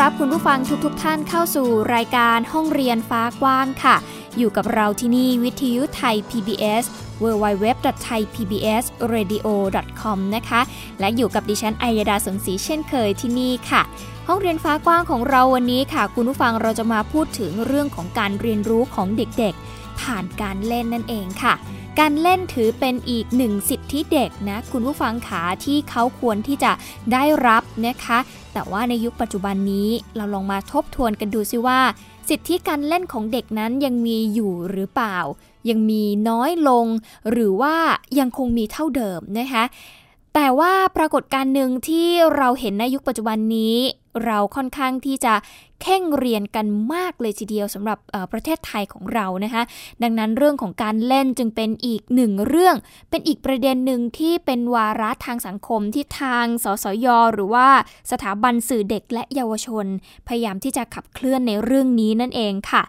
รับคุณผู้ฟังทุกๆทท่านเข้าสู่รายการห้องเรียนฟ้ากว้างค่ะ อยู่กับเราที่นี่วิทยุไทย PBS www.thaipbsradio.com นะคะ และอยู่กับดิฉันไอยดาสนศรีเช่นเคยที่นี่ค่ะ ห้องเรียนฟ้ากว้างของเราวันนี้ค่ะ คุณผู้ฟังเราจะมาพูดถึงเรื่องของการเรียนรู้ของเด็กๆ ผ่านการเล่นนั่นเองค่ะ การเล่นถือเป็นอีกหนึ่งสิทธิเด็กนะคุณผู้ฟังขาที่เขาควรที่จะได้รับนะคะ แต่ว่าในยุคปัจจุบันนี้เราลองมาทบทวนกันดูซิว่า สิทธิการเล่นของเด็กนั้นยังมีอยู่หรือเปล่า ยังมีน้อยลง หรือว่ายังคงมีเท่าเดิมนะคะแต่ว่าปรากฏการหนึ่งที่เราเห็นในยุคปัจจุบันนี้ เราค่อนข้างที่จะเข่งเรียนกันมากเลยทีเดียวสำหรับประเทศไทยของเรานะคะ ดังนั้นเรื่องของการเล่นจึงเป็นอีกหนึ่งเรื่อง เป็นอีกประเด็นหนึ่งที่เป็นวาระทางสังคมที่ทางสสย หรือว่าสถาบันสื่อเด็กและเยาวชน พยายามที่จะขับเคลื่อนในเรื่องนี้นั่นเองค่ะ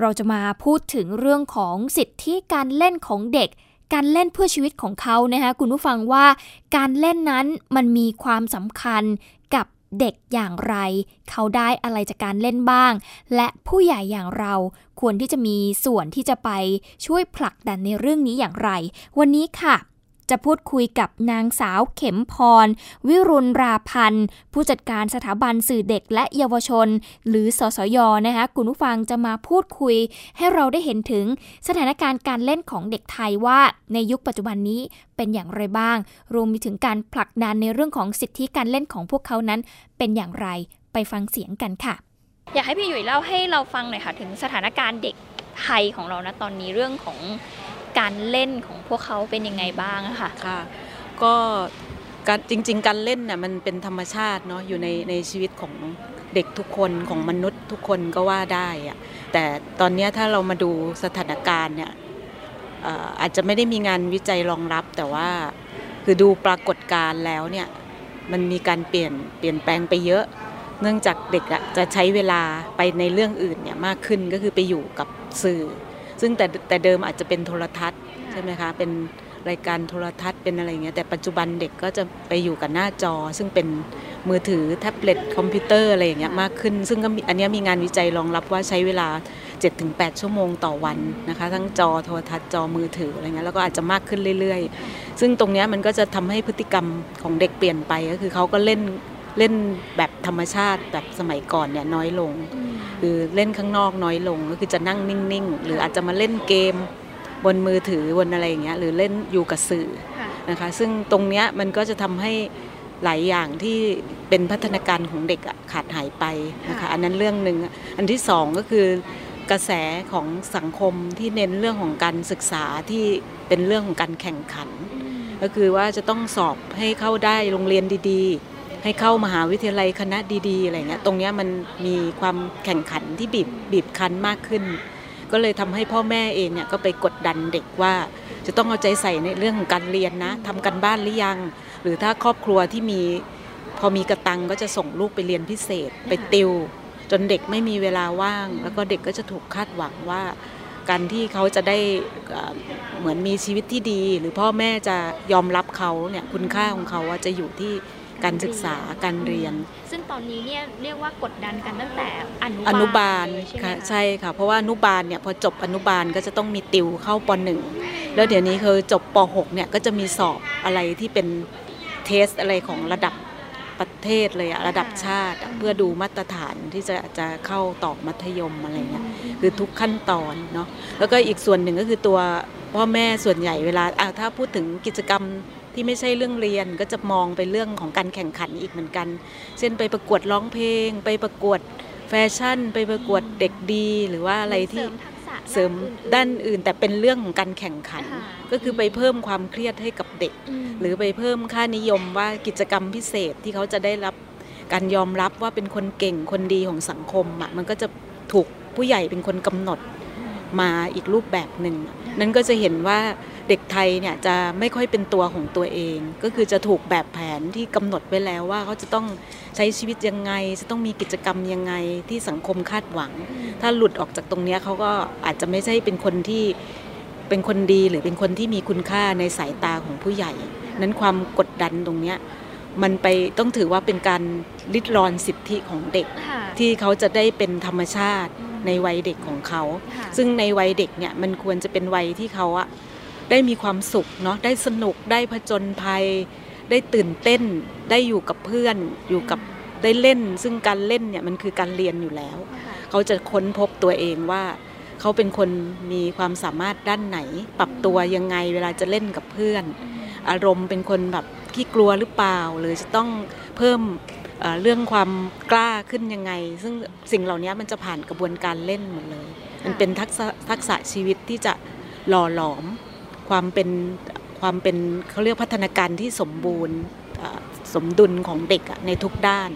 เราจะมาพูดถึงเรื่องของสิทธิการเล่นของเด็กการเล่นเพื่อชีวิตของเขานะคะคุณผู้ฟังว่าการเล่นนั้นมันมีความสำคัญ เด็กอย่างไร เขาได้อะไรจากการเล่นบ้าง และผู้ใหญ่อย่างเราควรที่จะมีส่วนที่จะไปช่วยผลักดันในเรื่องนี้อย่างไร วันนี้ค่ะ จะพูดคุยกับนางสาวเข็มพร วิรุณราพันธ์ ผู้จัดการสถาบันสื่อเด็กและเยาวชน หรือสสยนะคะคุณผู้ฟังจะมาพูดคุย ให้เราได้เห็นถึงสถานการณ์การเล่นของเด็กไทยว่าในยุคปัจจุบันนี้เป็นอย่างไรบ้าง รวมไปถึงการผลักดันในเรื่องของสิทธิการเล่นของพวกเขานั้น เป็นอย่างไรไปฟังเสียงกันค่ะ อยากให้พี่หยุยเล่าให้เราฟังหน่อยค่ะ ถึงสถานการณ์เด็กไทยของเรานะตอนนี้เรื่องของ การเล่นของพวกเขาเป็นยังไงบ้างค่ะค่ะ ก็การจริง ๆ การเล่นน่ะมันเป็นธรรมชาติเนาะอยู่ในในชีวิตของเด็กทุกคนของมนุษย์ทุกคนก็ว่าได้อะแต่ตอนนี้ถ้าเรามาดูสถานการณ์เนี่ยอาจจะไม่ได้มีงานวิจัยรองรับแต่ว่าคือดูปรากฏการณ์แล้วเนี่ยมันมีการเปลี่ยนเปลี่ยนแปลงไปเยอะ เนื่องจากเด็กอะจะใช้เวลาไปในเรื่องอื่นเนี่ยมากขึ้นก็คือไปอยู่กับสื่อ ซึ่งแต่แต่เดิมอาจจะเป็นโทรทัศน์ใช่ไหมคะเป็นรายการโทรทัศน์เป็นอะไรเงี้ยแต่ปัจจุบันเด็กก็จะไปอยู่กับหน้าจอ ซึ่งเป็นมือถือแท็บเล็ตคอมพิวเตอร์อะไรอย่างเงี้ยมากขึ้น ซึ่งก็อันนี้มีงานวิจัยรองรับว่าใช้เวลา 7-8 ชั่วโมงต่อวันนะคะทั้งจอโทรทัศน์จอมือถืออะไรเงี้ยแล้วก็อาจจะมากขึ้นเรื่อย ๆ ซึ่งตรงนี้มันก็จะทำให้พฤติกรรมของเด็กเปลี่ยนไปก็คือเขาก็เล่น เล่นแบบธรรมชาติแบบสมัยก่อนเนี่ยน้อยลง คือเล่นข้างนอกน้อยลงก็คือจะนั่งนิ่งๆ หรืออาจจะมาเล่นเกม บนมือถือบนอะไรอย่างเงี้ยหรือเล่นอยู่กับสื่อนะคะซึ่งตรงเนี้ยมันก็จะทำให้หลายอย่างที่เป็นพัฒนาการของเด็กขาดหายไปนะคะอันนั้นเรื่องหนึ่งอันที่สองก็คือกระแสของสังคมที่เน้นเรื่องของการศึกษาที่เป็นเรื่องของการแข่งขัน ก็คือว่าจะต้องสอบให้เข้าได้โรงเรียนดี ให้เข้ามหาวิทยาลัยคณะดีๆอะไรเงี้ยตรงนี้มันมีความแข่งขันที่บีบบีบคั้นมากขึ้น ก็เลยทำให้พ่อแม่เองเนี่ยก็ไปกดดันเด็กว่า จะต้องเอาใจใส่ในเรื่องของการเรียนนะทำกันบ้านหรือยัง หรือถ้าครอบครัวที่มี พอมีกระตังก็จะส่งลูกไปเรียนพิเศษ ไปติว จนเด็กไม่มีเวลาว่าง แล้วก็เด็กก็จะถูกคาดหวังว่าการที่เขาจะได้เหมือนมีชีวิตที่ดี หรือพ่อแม่จะยอมรับเขาเนี่ยคุณค่าของเขาว่าจะอยู่ที่ การศึกษาการเรียน ซึ่งตอนนี้เนี่ยเรียกว่ากดดันกันตั้งแต่อนุบาลอนุบาลค่ะใช่ค่ะเพราะว่าอนุบาลเนี่ยพอจบอนุบาลก็จะต้องมีติวเข้าปหนึ่งแล้วเดี๋ยวนี้คือจบป .6 เนี่ยก็จะมีสอบอะไรที่เป็นเทสอะไรของระดับประเทศเลยอะระดับชาติ เพื่อดูมาตรฐานที่จะจะเข้าต่อมัธยมอะไรเงี้ยคือทุกขั้นตอนเนาะแล้วก็อีกส่วนหนึ่งก็คือตัวพ่อแม่ส่วนใหญ่เวลาถ้าพูดถึงกิจกรรม ที่ไม่ใช่เรื่องเรียนก็จะมองไปเรื่องของการแข่งขันอีกเหมือนกัน เช่นไปประกวดร้องเพลง ไปประกวดแฟชั่น ไปประกวดเด็กดี หรือว่าอะไรที่เสริมด้านอื่นแต่เป็นเรื่องของการแข่งขัน ก็คือไปเพิ่มความเครียดให้กับเด็ก หรือไปเพิ่มค่านิยมว่ากิจกรรมพิเศษที่เขาจะได้รับการยอมรับว่าเป็นคนเก่งคนดีของสังคมอะมันก็จะถูกผู้ใหญ่เป็นคนกำหนดมาอีกรูปแบบหนึ่งนั่นก็จะเห็นว่า เด็กไทยเนี่ยจะไม่ค่อยเป็นตัวของตัวเอง ก็คือจะถูกแบบแผนที่กำหนดไว้แล้วว่าเขาจะต้องใช้ชีวิตยังไง จะต้องมีกิจกรรมยังไงที่สังคมคาดหวัง ถ้าหลุดออกจากตรงนี้เขาก็อาจจะไม่ใช่เป็นคนที่เป็นคนดีหรือเป็นคนที่มีคุณค่าในสายตาของผู้ใหญ่ นั้นความกดดันตรงนี้มันไปต้องถือว่าเป็นการลิดรอนสิทธิของเด็ก ที่เขาจะได้เป็นธรรมชาติในวัยเด็กของเขา ซึ่งในวัยเด็กเนี่ยมันควรจะเป็นวัยที่เขาอะ ได้มีความสุขเนาะได้สนุกได้ผจญภัย ได้ตื่นเต้น ได้อยู่กับเพื่อน อยู่กับได้เล่น ซึ่งการเล่นเนี่ยมันคือการเรียนอยู่แล้ว เขาจะค้นพบตัวเองว่าเขาเป็นคนมีความสามารถด้านไหน ปรับตัวยังไงเวลาจะเล่นกับเพื่อน อารมณ์เป็นคนแบบขี้กลัวหรือเปล่า หรือจะต้องเพิ่มเรื่องความกล้าขึ้นยังไง ซึ่งสิ่งเหล่านี้มันจะผ่านกระบวนการเล่นหมดเลย มันเป็นทักษะทักษะชีวิตที่จะหล่อหลอม ความเป็นความเป็นเขาเรียกพัฒนาการที่สมบูรณ์สมดุลของเด็กในทุกด้าน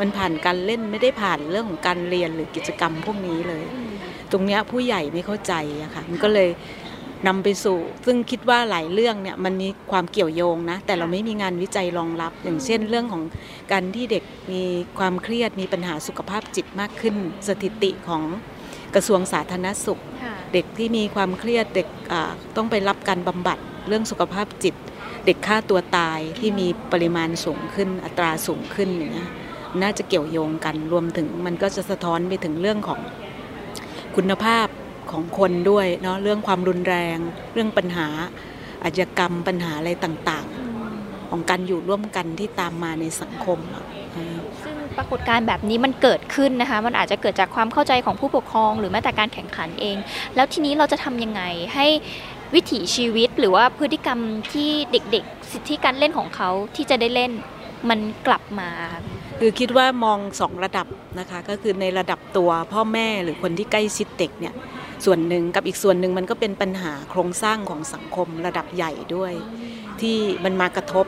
มันผ่านการเล่นไม่ได้ผ่านเรื่องของการเรียนหรือกิจกรรมพวกนี้เลย ตรงนี้ผู้ใหญ่ไม่เข้าใจอะค่ะมันก็เลยนำไปสู่ ซึ่งคิดว่าหลายเรื่องเนี่ยมันมีความเกี่ยวโยงนะ แต่เราไม่มีงานวิจัยรองรับ อย่างเช่นเรื่องของการที่เด็กมีความเครียดมีปัญหาสุขภาพจิตมากขึ้น สถิติของ กระทรวงสาธารณสุข เด็กที่มีความเครียดเด็กต้องไปรับการบำบัดเรื่องสุขภาพจิต เด็กฆ่าตัวตายที่มีปริมาณสูงขึ้นอัตราสูงขึ้นอย่างเงี้ยน่าจะเกี่ยวโยงกันรวมถึงมันก็จะสะท้อนไปถึงเรื่องของคุณภาพของคนด้วยเนาะเรื่องความรุนแรง เรื่องปัญหาอาชญากรรมปัญหาอะไรต่างๆ ของการอยู่ร่วมกันที่ตามมาในสังคมซึ่ง ปรากฏการณ์แบบนี้มันเกิดขึ้นนะคะ มันอาจจะเกิดจากความเข้าใจของผู้ปกครอง หรือแม้แต่การแข่งขันเอง แล้วทีนี้เราจะทำยังไงให้วิถีชีวิตหรือว่าพฤติกรรมที่เด็กๆ สิทธิการเล่นของเขาที่จะได้เล่นมันกลับมา คือคิดว่ามองสองระดับนะคะ ก็คือในระดับตัวพ่อแม่หรือคนที่ใกล้ชิดเด็กเนี่ยส่วนหนึ่งกับอีกส่วนหนึ่งมันก็เป็นปัญหาโครงสร้างของสังคมระดับใหญ่ด้วย ที่มันมากระทบ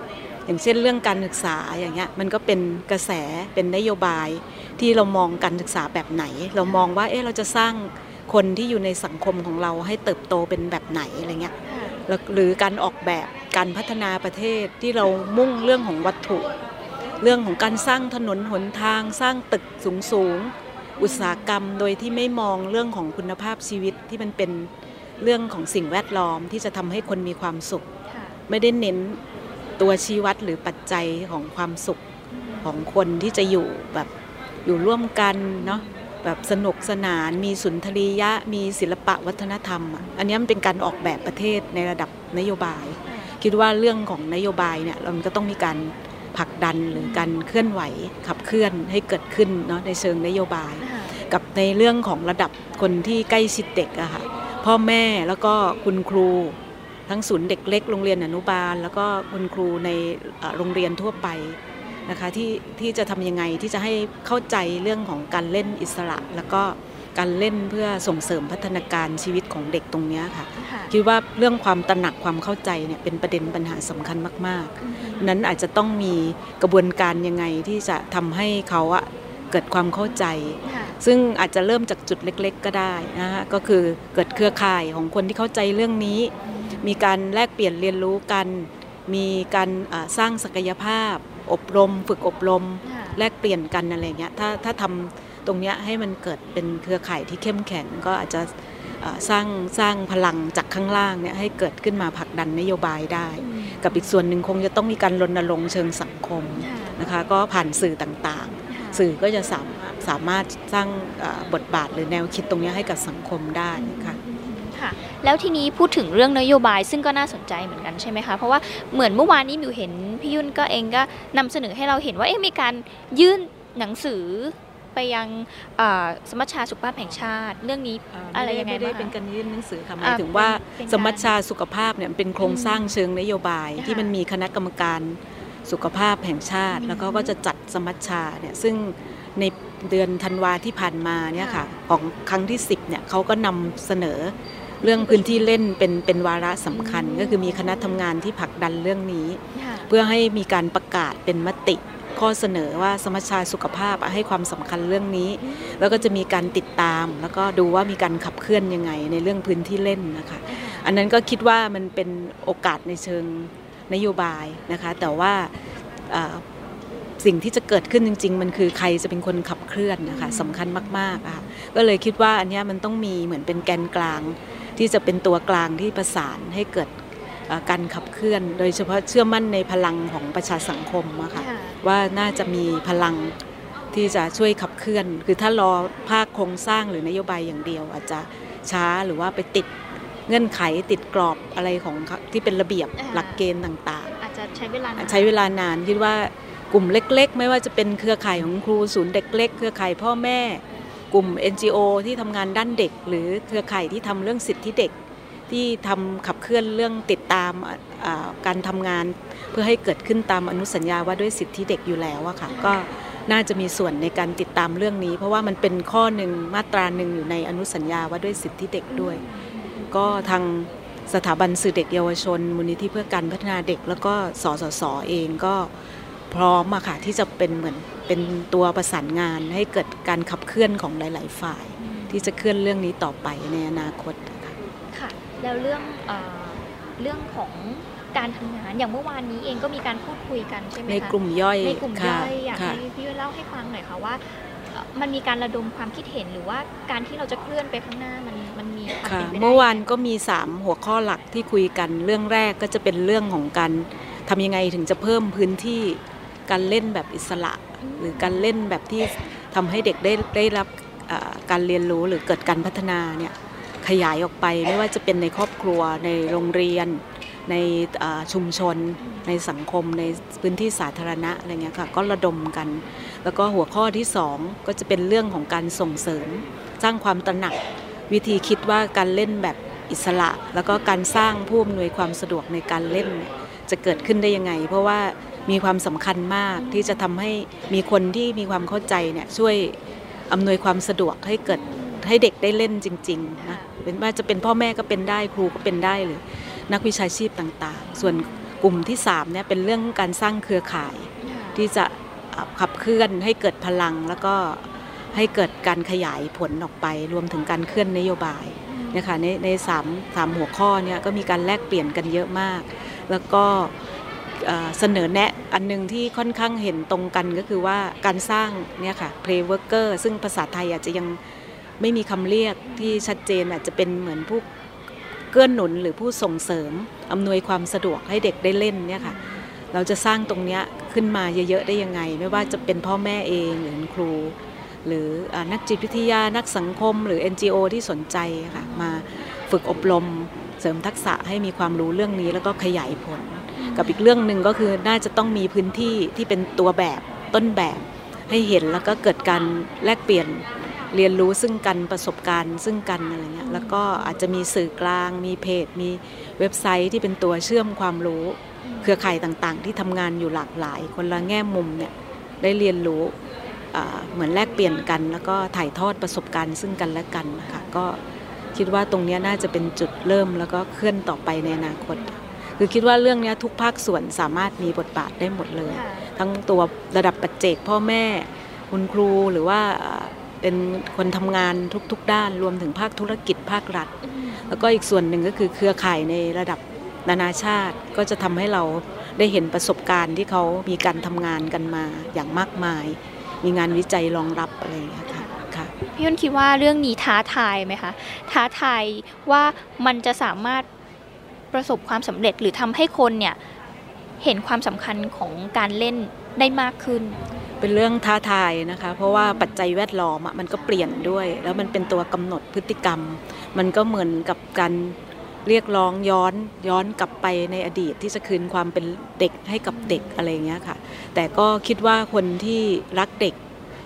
อย่างเช่นเรื่องการศึกษาอย่างเงี้ยมันก็เป็นกระแสเป็นนโยบายที่เรามองการศึกษาแบบไหน เรามองว่าเอ๊ะเราจะสร้างคนที่อยู่ในสังคมของเราให้เติบโตเป็นแบบไหนอะไรเงี้ยหรือการออกแบบการพัฒนาประเทศที่เรามุ่งเรื่องของวัตถุ เรื่องของการสร้างถนนหนทาง สร้างตึกสูงสูงอุตสาหกรรมโดยที่ไม่มองเรื่องของคุณภาพชีวิตที่มันเป็นเรื่องของสิ่งแวดล้อมที่จะทำให้คนมีความสุข ไม่ได้เน้น ตัวชี้วัดหรือปัจจัยของความสุขของคนที่จะอยู่แบบอยู่ร่วมกันเนาะแบบสนุกสนานมีสุนทรียะ มีศิลปะวัฒนธรรม อันนี้มันเป็นการออกแบบประเทศในระดับนโยบาย คิดว่าเรื่องของนโยบายเนี่ยเราก็ต้องมีการผลักดันหรือการเคลื่อนไหวขับเคลื่อนให้เกิดขึ้นเนาะในเชิงนโยบาย กับในเรื่องของระดับคนที่ใกล้ชิดเด็กอะค่ะพ่อแม่แล้วก็คุณครู ทั้งศูนย์เด็กเล็กโรงเรียนอนุบาล แล้วก็คุณครูในโรงเรียนทั่วไปนะคะที่ที่จะทำยังไงที่จะให้เข้าใจเรื่องของการเล่นอิสระ แล้วก็การเล่นเพื่อส่งเสริมพัฒนาการชีวิตของเด็กตรงนี้ค่ะ คิดว่าเรื่องความตระหนักความเข้าใจเนี่ยเป็นประเด็นปัญหาสำคัญมากๆ นั้นอาจจะต้องมีกระบวนการยังไงที่จะทำให้เขาอะเกิดความเข้าใจ ซึ่งอาจจะเริ่มจากจุดเล็ก ๆ ก็ได้นะฮะก็คือเกิดเครือข่ายของคนที่เข้าใจเรื่องนี้ มีการแลกเปลี่ยนเรียนรู้กัน มีการสร้างศักยภาพ อบรม ฝึกอบรม แลกเปลี่ยนกันอะไรเงี้ยถ้าถ้าทำตรงนี้ให้มันเกิดเป็นเครือข่ายที่เข้มแข็งก็อาจจะสร้างสร้างพลังจากข้างล่างเนี่ยให้เกิดขึ้นมาผลักดันนโยบายได้ กับอีกส่วนหนึ่งคงจะต้องมีการรณรงค์เชิงสังคมนะคะก็ผ่านสื่อต่างๆ สื่อก็จะสามสามารถสร้างบทบาทหรือแนวคิดตรงนี้ให้กับสังคมได้ค่ะค่ะ แล้วทีนี้พูดถึงเรื่องนโยบายซึ่งก็น่าสนใจเหมือนกันใช่ไหมคะ เพราะว่าเหมือนเมื่อวานนี้มิวเห็นพี่ยุ่นก็เองก็นำเสนอให้เราเห็นว่าเอ๊ะมีการยื่นหนังสือไปยังสมัชชาสุขภาพแห่งชาติ เรื่องนี้อะไรยังไงไม่ได้เป็นการยื่นหนังสือค่ะหมายถึงว่าสมัชชาสุขภาพเนี่ยเป็นโครงสร้างเชิงนโยบายที่มันมีคณะกรรมการสุขภาพแห่งชาติ แล้วก็ก็จะจัดสมัชชาเนี่ยซึ่งในเดือนธันวาที่ผ่านมาเนี่ยค่ะของครั้งที่ 10เนี่ยเขาก็นำเสนอ เรื่องพื้นที่เล่นเป็นเป็นวาระสำคัญ ก็คือมีคณะทำงานที่ผลักดันเรื่องนี้ เพื่อให้มีการประกาศเป็นมติข้อเสนอว่าสมัชชาสุขภาพให้ความสำคัญเรื่องนี้ แล้วก็จะมีการติดตาม แล้วก็ดูว่ามีการขับเคลื่อนยังไงในเรื่องพื้นที่เล่นนะคะ อันนั้นก็คิดว่ามันเป็นโอกาสในเชิงนโยบายนะคะ แต่ว่าสิ่งที่จะเกิดขึ้นจริง ๆ มันคือใครจะเป็นคนขับเคลื่อนนะคะสำคัญมากๆค่ะก็เลยคิดว่าอันนี้มันต้องมีเหมือนเป็นแกนกลาง ที่จะเป็นตัวกลางที่ประสานให้เกิดการขับเคลื่อน โดยเฉพาะเชื่อมั่นในพลังของประชาสังคมอะค่ะว่าน่าจะมีพลังที่จะช่วยขับเคลื่อน คือถ้ารอภาคโครงสร้างหรือนโยบายอย่างเดียว อาจจะช้าหรือว่าไปติดเงื่อนไขติดกรอบอะไรของที่เป็นระเบียบหลักเกณฑ์ต่างๆ อาจจะใช้เวลาใช้เวลานานคิดว่ากลุ่มเล็ก ๆ ไม่ว่าจะเป็นเครือข่ายของครูศูนย์เด็กเล็ก เครือข่ายพ่อแม่ กลุ่ม NGO ที่ทำงานด้านเด็ก หรือเครือข่ายที่ทำเรื่องสิทธิเด็ก ที่ทำขับเคลื่อนเรื่องติดตามการทำงาน เพื่อให้เกิดขึ้นตามอนุสัญญาว่าด้วยสิทธิเด็กอยู่แล้วอะค่ะก็น่าจะมีส่วนในการติดตามเรื่องนี้ เพราะว่ามันเป็นข้อหนึ่งมาตราหนึ่งอยู่ในอนุสัญญาว่าด้วยสิทธิเด็กด้วย ก็ทางสถาบันสื่อเด็กเยาวชน มูลนิธิเพื่อการพัฒนาเด็ก แล้วก็สสสเองก็ พร้อมอะค่ะที่จะเป็นเหมือนเป็นตัวประสานงานให้เกิดการขับเคลื่อนของหลาย ๆ ฝ่าย ที่จะเคลื่อนเรื่องนี้ต่อไปในอนาคตค่ะค่ะ แล้วเรื่องเอเรื่องของการทำงานอย่างเมื่อวานนี้เองก็มีการพูดคุยกันใช่ไหมคะในกลุ่มย่อยในกลุ่มย่อยอยากให้พี่เล่าให้ฟังหน่อยค่ะว่ามันมีการระดมความคิดเห็นหรือว่าการที่เราจะเคลื่อนไปข้างหน้ามันมันมีค่ะเมื่อวานก็มี 3 หัวข้อหลักที่คุยกันเรื่องแรกก็จะเป็นเรื่องของการทำยังไงถึงจะเพิ่มพื้นที่ การเล่นแบบอิสระ หรือการเล่นแบบที่ทำให้เด็กได้ได้รับการเรียนรู้หรือเกิดการพัฒนาเนี่ยขยายออกไปไม่ว่าจะเป็นในครอบครัวในโรงเรียน ในชุมชน ในสังคมในพื้นที่สาธารณะอะไรเงี้ยค่ะก็ระดมกัน แล้วก็หัวข้อที่ 2 ก็จะเป็นเรื่องของการส่งเสริม สร้างความตระหนัก วิธีคิดว่าการเล่นแบบอิสระ แล้วก็การสร้างผู้อำนวยความสะดวกในการเล่นจะเกิดขึ้นได้ยังไง เพราะว่า มีความสำคัญมากที่จะทำให้มีคนที่มีความเข้าใจเนี่ยช่วยอำนวยความสะดวกให้เกิดให้เด็กได้เล่นจริงๆนะเป็นว่าจะเป็นพ่อแม่ก็เป็นได้ครูก็เป็นได้หรือนักวิชาชีพต่างๆ ส่วนกลุ่มที่3เนี่ยเป็นเรื่องการสร้างเครือข่าย ที่จะขับเคลื่อนให้เกิดพลังแล้วก็ให้เกิดการขยายผลออกไป รวมถึงการเคลื่อนนโยบายนะคะในในสามสามหัวข้อเนี่ยก็มีการแลกเปลี่ยนกันเยอะมาก แล้วก็ เสนอแนะอันนึงที่ค่อนข้างเห็นตรงกันก็คือว่าการสร้างเนี่ยค่ะ play worker ซึ่งภาษาไทยอาจจะยังไม่มีคำเรียกที่ชัดเจนอาจจะเป็นเหมือนผู้เกื้อนหนุนหรือผู้ส่งเสริมอำนวยความสะดวกให้เด็กได้เล่นเนี่ยค่ะเราจะสร้างตรงนี้ขึ้นมาเยอะๆได้ยังไง ไม่ว่าจะเป็นพ่อแม่เองหรือครู หรือนักจิตวิทยานักสังคม หรือ NGO ที่สนใจค่ะมาฝึกอบรมเสริมทักษะให้มีความรู้เรื่องนี้แล้วก็ขยายผล กับอีกเรื่องหนึ่งก็คือน่าจะต้องมีพื้นที่ที่เป็นตัวแบบต้นแบบให้เห็นแล้วก็เกิดการแลกเปลี่ยนเรียนรู้ซึ่งกันประสบการณ์ซึ่งกันอะไรเงี้ยแล้วก็อาจจะมีสื่อกลาง มีเพจ มีเว็บไซต์ที่เป็นตัวเชื่อมความรู้ เครือข่ายต่างๆ ที่ทำงานอยู่หลากหลาย คนละแง่มุมเนี่ยได้เรียนรู้เหมือนแลกเปลี่ยนกัน แล้วก็ถ่ายทอดประสบการณ์ซึ่งกันและกันนะคะก็คิดว่าตรงนี้น่าจะเป็นจุดเริ่มแล้วก็เคลื่อนต่อไปในอนาคต คือคิดว่าเรื่องนี้ทุกภาคส่วนสามารถมีบทบาทได้หมดเลย ทั้งตัวระดับปัจเจกพ่อแม่คุณครูหรือว่าเป็นคนทำงานทุก ๆ ด้านรวมถึงภาคธุรกิจภาครัฐ แล้วก็อีกส่วนหนึ่งก็คือเครือข่ายในระดับนานาชาติก็จะทำให้เราได้เห็นประสบการณ์ที่เขามีการทำงานกันมาอย่างมากมาย มีงานวิจัยรองรับอะไรอย่างเงี้ยค่ะค่ะพี่ยุนคิดว่าเรื่องนี้ท้าทายไหมคะท้าทายว่ามันจะสามารถ ประสบความสำเร็จหรือทำให้คนเนี่ยเห็นความสำคัญของการเล่นได้มากขึ้น เป็นเรื่องท้าทายนะคะ เพราะว่าปัจจัยแวดล้อมมันก็เปลี่ยนด้วย แล้วมันเป็นตัวกำหนดพฤติกรรม มันก็เหมือนกับการเรียกร้องย้อนย้อนกลับไปในอดีตที่จะคืนความเป็นเด็กให้กับเด็กอะไรเงี้ยค่ะ แต่ก็คิดว่าคนที่รักเด็ก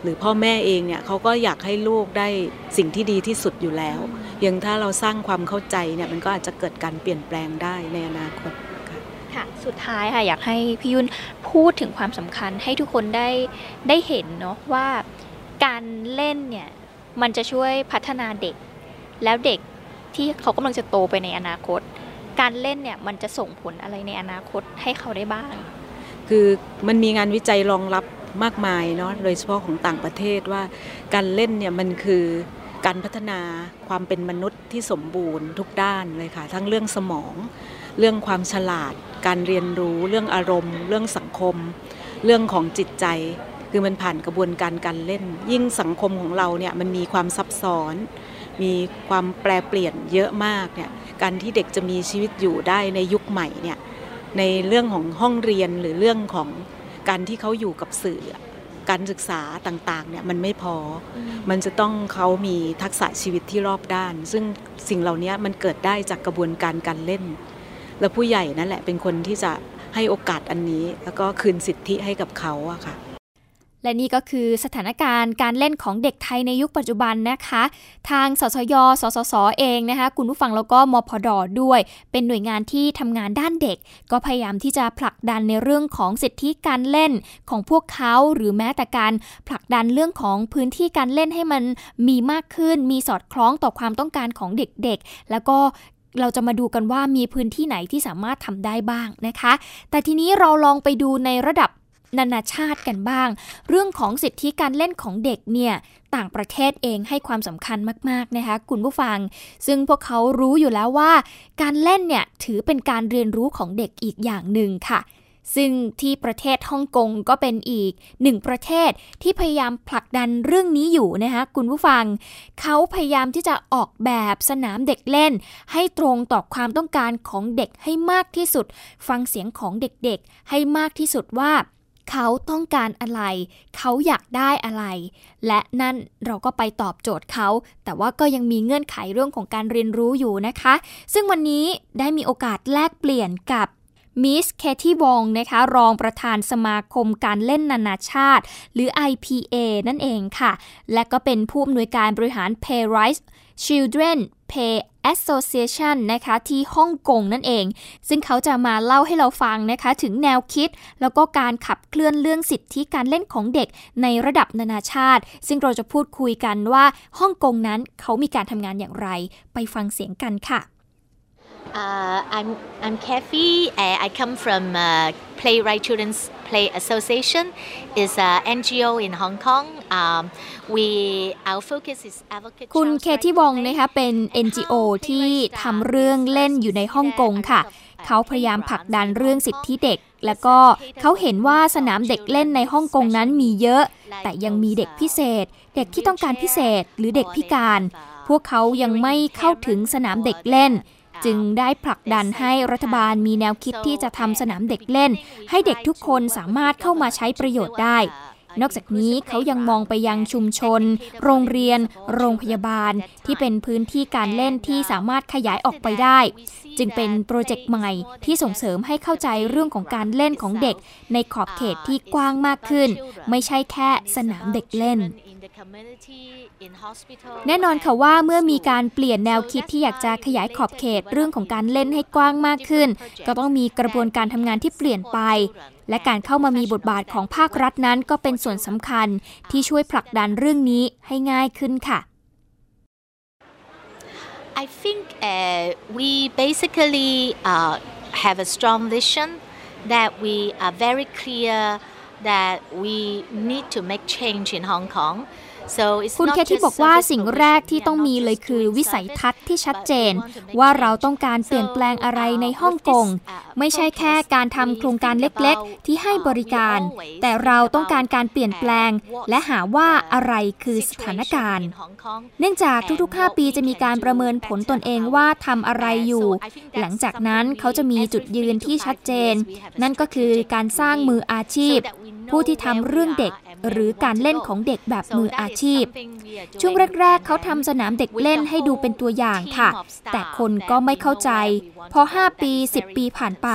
หรือพ่อแม่เองเนี่ยเขาก็อยากให้ลูกได้สิ่งที่ดีที่สุดอยู่แล้วเพียงถ้าเราสร้างความเข้าใจเนี่ยมันก็อาจจะเกิดการเปลี่ยนแปลงได้ในอนาคตค่ะสุดท้ายค่ะอยากให้พี่ยุนพูดถึงความสำคัญให้ทุกคนได้ได้เห็นเนาะว่าการเล่นเนี่ยมันจะช่วยพัฒนาเด็ก แล้วเด็กที่เขากำลังจะโตไปในอนาคต การเล่นเนี่ยมันจะส่งผลอะไรในอนาคตให้เขาได้บ้าง คือมันมีงานวิจัยรองรับ มากมายเนาะโดยเฉพาะของต่างประเทศว่าการเล่นเนี่ยมันคือการพัฒนาความเป็นมนุษย์ที่สมบูรณ์ทุกด้านเลยค่ะ ทั้งเรื่องสมอง เรื่องความฉลาด การเรียนรู้ เรื่องอารมณ์ เรื่องสังคม เรื่องของจิตใจ คือมันผ่านกระบวนการการเล่น ยิ่งสังคมของเราเนี่ยมันมีความซับซ้อน มีความแปรเปลี่ยนเยอะมากเนี่ยการที่เด็กจะมีชีวิตอยู่ได้ในยุคใหม่เนี่ยในเรื่องของห้องเรียนหรือเรื่องของ การที่เขาอยู่กับสื่อการศึกษาต่างๆเนี่ยมันไม่พอ มันจะต้องเขามีทักษะชีวิตที่รอบด้าน ซึ่งสิ่งเหล่านี้มันเกิดได้จากกระบวนการการเล่น แล้วผู้ใหญ่นั่นแหละเป็นคนที่จะให้โอกาสอันนี้ แล้วก็คืนสิทธิให้กับเขาอะค่ะ และนี่ก็คือสถานการณ์การเล่นของเด็กไทยในยุคปัจจุบันนะคะ ทางสสย สสส เองนะคะ คุณผู้ฟังแล้วก็มพดด้วย เป็นหน่วยงานที่ทำงานด้านเด็ก ก็พยายามที่จะผลักดันในเรื่องของสิทธิการเล่นของพวกเขาหรือแม้แต่การผลักดันเรื่องของพื้นที่การเล่นให้มันมีมากขึ้น มีสอดคล้องต่อความต้องการของเด็กๆ แล้วก็เราจะมาดูกันว่ามีพื้นที่ไหนที่สามารถทำได้บ้างนะคะ แต่ทีนี้เราลองไปดูในระดับ นานาชาติกันบ้าง เรื่องของสิทธิการเล่นของเด็กเนี่ยต่างประเทศเองให้ความสำคัญมากๆนะคะคุณผู้ฟัง ซึ่งพวกเขารู้อยู่แล้วว่า การเล่นเนี่ยถือเป็นการเรียนรู้ของเด็กอีกอย่างหนึ่งค่ะซึ่งที่ประเทศฮ่องกงก็เป็นอีกหนึ่งประเทศที่พยายามผลักดันเรื่องนี้อยู่นะคะคุณผู้ฟัง เขาพยายามที่จะออกแบบสนามเด็กเล่น ให้ตรงต่อความต้องการของเด็กให้มากที่สุด ฟังเสียงของเด็กๆ ให้มากที่สุดว่า เขาต้องการอะไร เขาอยากได้อะไร และนั่นเราก็ไปตอบโจทย์เขา แต่ว่าก็ยังมีเงื่อนไขเรื่องของการเรียนรู้อยู่นะคะ ซึ่งวันนี้ได้มีโอกาสแลกเปลี่ยนกับ มิส เคที่วองนะคะ รองประธานสมาคมการเล่นนานาชาติ หรือ IPA นั่นเองค่ะ และก็เป็นผู้อำนวยการบริหาร Pay Rights Children Pay Association นะคะที่ฮ่องกงนั่นเอง ซึ่งเขาจะมาเล่าให้เราฟังนะคะ ถึงแนวคิด แล้วก็การขับเคลื่อนเรื่องสิทธิการเล่นของเด็กในระดับนานาชาติ ซึ่งเราจะพูดคุยกันว่าฮ่องกงนั้นเขามีการทำงานอย่างไร ไปฟังเสียงกันค่ะ Uh, I'm I'm Kathy. I come from uh, Playwright Children's Play Association. is an NGO in Hong Kong. Um, we our focus is advocate. คุณเคที่วองนะคะเป็น NGO ที่ทำเรื่องเล่นอยู่ในฮ่องกงค่ะ เขาพยายามผลักดันเรื่องสิทธิเด็ก แล้วก็เขาเห็นว่าสนามเด็กเล่นในฮ่องกงนั้นมีเยอะ แต่ยังมีเด็กพิเศษ เด็กที่ต้องการพิเศษหรือเด็กพิการ พวกเขายังไม่เข้าถึงสนามเด็กเล่น จึงได้ผลักดันให้รัฐบาลมีแนวคิดที่จะทำสนามเด็กเล่น ให้เด็กทุกคนสามารถเข้ามาใช้ประโยชน์ได้ นอกจากนี้เขายังมองไปยังชุมชน โรงเรียน โรงพยาบาล ที่เป็นพื้นที่การเล่นที่สามารถขยายออกไปได้ จึงเป็นโปรเจกต์ใหม่ที่ส่งเสริมให้เข้าใจเรื่องของการเล่นของเด็ก ในขอบเขตที่กว้างมากขึ้น ไม่ใช่แค่สนามเด็กเล่น แน่นอนค่ะว่าเมื่อมีการเปลี่ยนแนวคิดที่อยากจะขยายขอบเขตเรื่องของการเล่นให้กว้างมากขึ้น ก็ต้องมีกระบวนการทำงานที่เปลี่ยนไป และการเข้ามามีบทบาทของภาครัฐนั้นก็เป็นส่วนสำคัญที่ช่วยผลักดันเรื่องนี้ให้ง่ายขึ้นค่ะ I think uh, we basically uh, have a strong vision that we are very clear that we need to make change in Hong Kong คุณเคที่บอกว่าสิ่งแรกที่ต้องมีเลยคือวิสัยทัศน์ที่ชัดเจน ว่าเราต้องการเปลี่ยนแปลงอะไรในฮ่องกงไม่ใช่แค่การทำโครงการเล็กๆ ที่ให้บริการ แต่เราต้องการการเปลี่ยนแปลง และหาว่าอะไรคือสถานการณ์ เนื่องจากทุกๆ 5 ปีจะมีการประเมินผลตนเองว่าทำอะไรอยู่ หลังจากนั้นเขาจะมีจุดยืนที่ชัดเจน นั่นก็คือการสร้างมืออาชีพ ผู้ที่ทำเรื่องเด็ก หรือการเล่นของเด็กแบบมืออาชีพ ช่วงแรก ๆ เขาทำสนามเด็กเล่นให้ดูเป็นตัวอย่างค่ะ แต่คนก็ไม่เข้าใจ พอ 5 ปี 10 ปีผ่านไป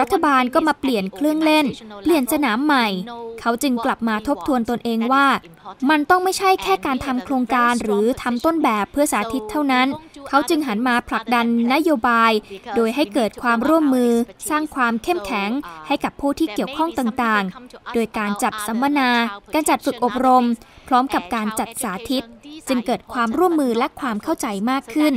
รัฐบาลก็มาเปลี่ยนเครื่องเล่น เปลี่ยนสนามใหม่ เขาจึงกลับมาทบทวนตนเองว่า มันต้องไม่ใช่แค่การทำโครงการหรือทำต้นแบบเพื่อสาธิตเท่านั้น เขาจึงหันมาผลักดันนโยบาย โดยให้เกิดความร่วมมือ สร้างความเข้มแข็งให้กับผู้ที่เกี่ยวข้องต่างๆ โดยการจัดสัมมนา การจัดฝึกอบรม พร้อมกับการจัดสาธิต จึงเกิดความร่วมมือและความเข้าใจมากขึ้น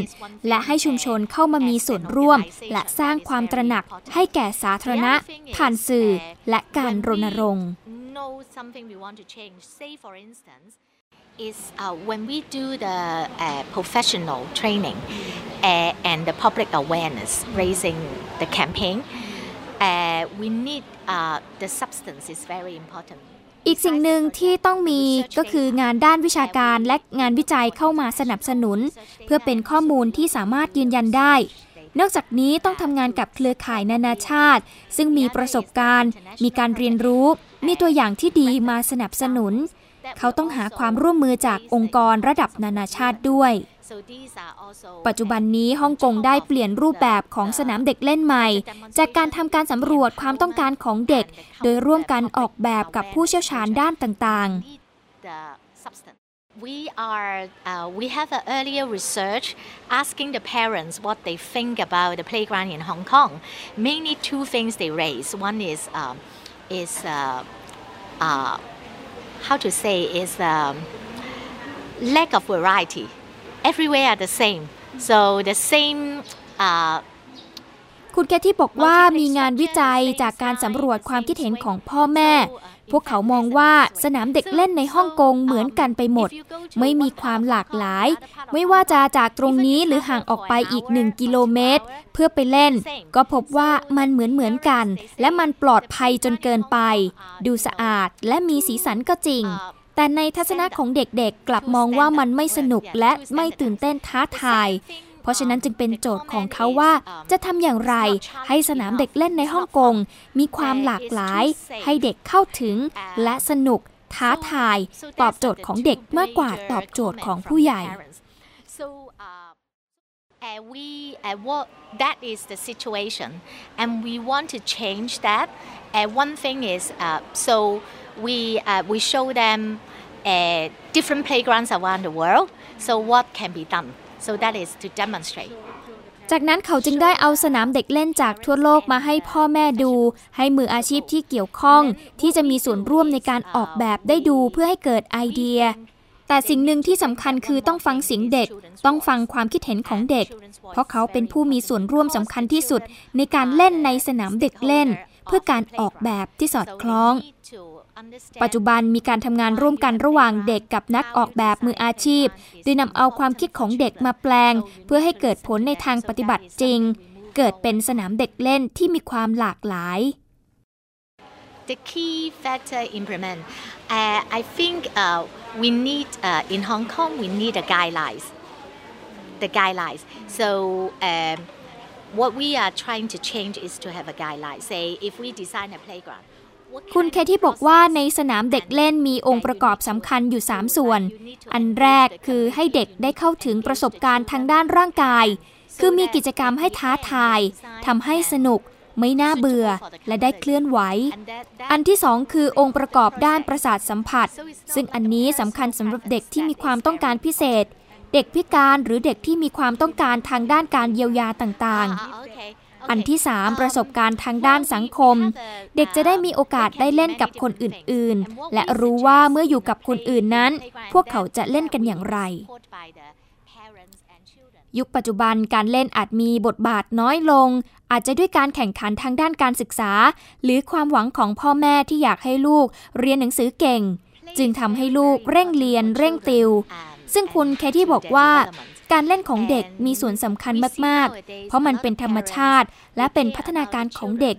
และให้ชุมชนเข้ามามีส่วนร่วม และสร้างความตระหนักให้แก่สาธารณะ ผ่านสื่อและการรณรงค์ is uh, when we do the uh, professional training uh, and the public awareness raising the campaign uh, we need uh, the substance is very important อีกสิ่งหนึ่งที่ต้องมีก็คืองานด้านวิชาการและงานวิจัยเข้ามาสนับสนุน เพื่อเป็นข้อมูลที่สามารถยืนยันได้ นอกจากนี้ต้องทำงานกับเครือข่ายนานาชาติ ซึ่งมีประสบการณ์ มีการเรียนรู้ มีตัวอย่างที่ดีมาสนับสนุน เขาต้องหาความร่วมมือจากองค์กรระดับนานาชาติด้วย ปัจจุบันนี้ฮ่องกงได้เปลี่ยนรูปแบบของสนามเด็กเล่นใหม่ จากการทำการสำรวจความต้องการของเด็ก โดยร่วมกันออกแบบกับผู้เชี่ยวชาญด้านต่างๆ We are uh, we have an earlier research asking the parents what they think about the playground in Hong Kong. Mainly two things they raise. One is um, is uh, uh, how to say is um, lack of variety. Everywhere are the same. So the same. Uh, คุณแกที่บอกว่ามีงานวิจัยจากการสำรวจความคิดเห็นของพ่อแม่ พวกเขามองว่าสนามเด็กเล่นในฮ่องกงเหมือนกันไปหมด ไม่มีความหลากหลาย ไม่ว่าจะจากตรงนี้หรือห่างออกไปอีกหนึ่งกิโลเมตร เพื่อไปเล่น ก็พบว่ามันเหมือนเหมือนกัน และมันปลอดภัยจนเกินไป ดูสะอาดและมีสีสันก็จริงแต่ในทัศนะของเด็กๆ กลับมองว่ามันไม่สนุกและไม่ตื่นเต้นท้าทาย ราะฉะนั้นจึงเป็นโจทย์ของเขาว่าจะทำอย่างไร ให้สนามเด็กเล่นในฮ่องกง มีความหลากหลาย ให้เด็กเข้าถึง และสนุก ท้าทาย ตอบโจทย์ของเด็กมากกว่าตอบโจทย์ของผู้ใหญ่ And we, uh, what, that is the situation, and we want to change that. And one thing is, uh, so we uh, we show them uh, different playgrounds around the world. So what can be done? So that is to demonstrate. จากนั้นเขาจึงได้เอาสนามเด็กเล่นจากทั่วโลกมาให้พ่อแม่ดู ให้มืออาชีพที่เกี่ยวข้อง ที่จะมีส่วนร่วมในการออกแบบได้ดูเพื่อให้เกิดไอเดีย แต่สิ่งหนึ่งที่สำคัญคือต้องฟังเสียงเด็ก ต้องฟังความคิดเห็นของเด็ก เพราะเขาเป็นผู้มีส่วนร่วมสำคัญที่สุดในการเล่นในสนามเด็กเล่น เพื่อการออกแบบที่สอดคล้อง ปัจจุบันมีการทำงานร่วมกันระหว่างเด็กกับนักออกแบบมืออาชีพ โดยนำเอาความคิดของเด็กมาแปลง เพื่อให้เกิดผลในทางปฏิบัติจริง เกิดเป็นสนามเด็กเล่นที่มีความหลากหลาย The key factor implement, uh, I think uh, we need uh, in Hong Kong we need the guidelines. The guidelines. So. Um, what we are trying to change is to have a guideline. Say, if we design a playground, คุณเคที่บอกว่าในสนามเด็กเล่นมีองค์ประกอบสำคัญอยู่ 3 ส่วน อันแรกคือให้เด็กได้เข้าถึงประสบการณ์ทางด้านร่างกาย คือมีกิจกรรมให้ท้าทายทำให้สนุก ไม่น่าเบื่อ และได้เคลื่อนไหว อันที่สองคือองค์ประกอบด้านประสาทสัมผัส ซึ่งอันนี้สำคัญสำหรับเด็กที่มีความต้องการพิเศษเด็กพิการหรือเด็กที่มีความต้องการทางด้านการเยียวยาต่างๆ อันที่ 3 ประสบการณ์ทางด้านสังคม เด็กจะได้มีโอกาสได้เล่นกับคนอื่นๆ และรู้ว่าเมื่ออยู่กับคนอื่นนั้น พวกเขาจะเล่นกันอย่างไร ยุคปัจจุบันการเล่นอาจมีบทบาทน้อยลง อาจจะด้วยการแข่งขันทางด้านการศึกษา หรือความหวังของพ่อแม่ที่อยากให้ลูกเรียนหนังสือเก่ง จึงทำให้ลูกเร่งเรียนเร่งติว ซึ่งคุณแคที่บอกว่า การเล่นของเด็กมีส่วนสำคัญมาก ๆ เพราะมันเป็นธรรมชาติ และเป็นพัฒนาการของเด็ก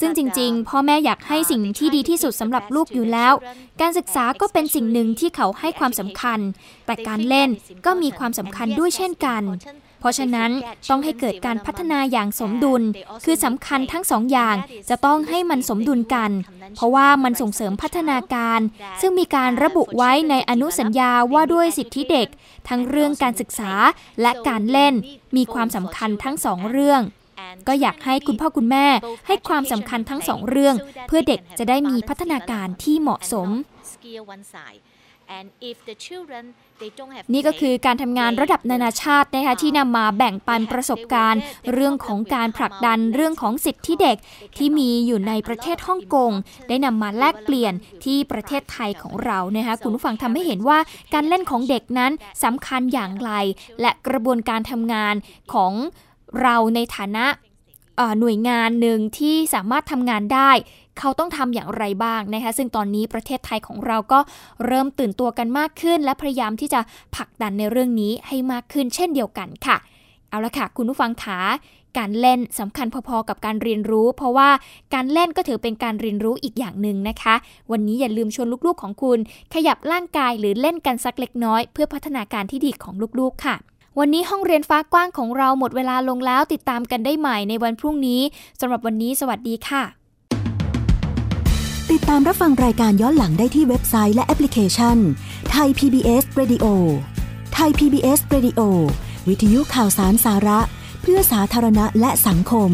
ซึ่งจริง ๆ พ่อแม่อยากให้สิ่งที่ดีที่สุดสำหรับลูกอยู่แล้ว การศึกษาก็เป็นสิ่งหนึ่งที่เขาให้ความสำคัญ แต่การเล่นก็มีความสำคัญด้วยเช่นกัน เพราะฉะนั้นต้องให้เกิดการพัฒนาอย่างสมดุล คือสำคัญทั้งสองอย่างจะต้องให้มันสมดุลกัน เพราะว่ามันส่งเสริมพัฒนาการ ซึ่งมีการระบุไว้ในอนุสัญญาว่าด้วยสิทธิเด็ก ทั้งเรื่องการศึกษาและการเล่น มีความสำคัญทั้งสองเรื่องก็อยากให้คุณพ่อคุณแม่ให้ความสำคัญทั้งสองเรื่อง เพื่อเด็กจะได้มีพัฒนาการที่เหมาะสม and if the children they don't have นี่ก็คือการทำงานระดับนานาชาตินะคะที่นำมาแบ่งปันประสบการณ์ เรื่องของการผลักดันเรื่องของสิทธิเด็กที่มีอยู่ในประเทศฮ่องกง ได้นำมาแลกเปลี่ยนที่ประเทศไทยของเรานะคะคุณผู้ฟังทำให้เห็นว่าการเล่นของเด็กนั้นสำคัญอย่างไร และกระบวนการทำงานของเราในฐานะ หน่วยงานหนึ่งที่สามารถทำงานได้ เขาต้องทำอย่างไรบ้างนะคะซึ่งตอนนี้ประเทศไทยของเราก็เริ่มตื่นตัวกันมากขึ้น และพยายามที่จะผลักดันในเรื่องนี้ให้มากขึ้นเช่นเดียวกันค่ะ เอาละค่ะ คุณผู้ฟังขาการเล่นสำคัญพอๆกับการเรียนรู้ เพราะว่าการเล่นก็ถือเป็นการเรียนรู้อีกอย่างหนึ่งนะคะ วันนี้อย่าลืมชวนลูกๆของคุณ ขยับร่างกายหรือเล่นกันสักเล็กน้อย เพื่อพัฒนาการที่ดีของลูกๆค่ะ วันนี้ห้องเรียนฟ้ากว้างของเราหมดเวลาลงแล้วติดตามกันได้ใหม่ในวันพรุ่งนี้สำหรับวันนี้สวัสดีค่ะ ติดตามรับฟังรายการย้อนหลังได้ที่เว็บไซต์และแอปพลิเคชันไทย PBS Radio ไทย PBS Radio วิทยุข่าวสารสาระ เพื่อสาธารณะและสังคม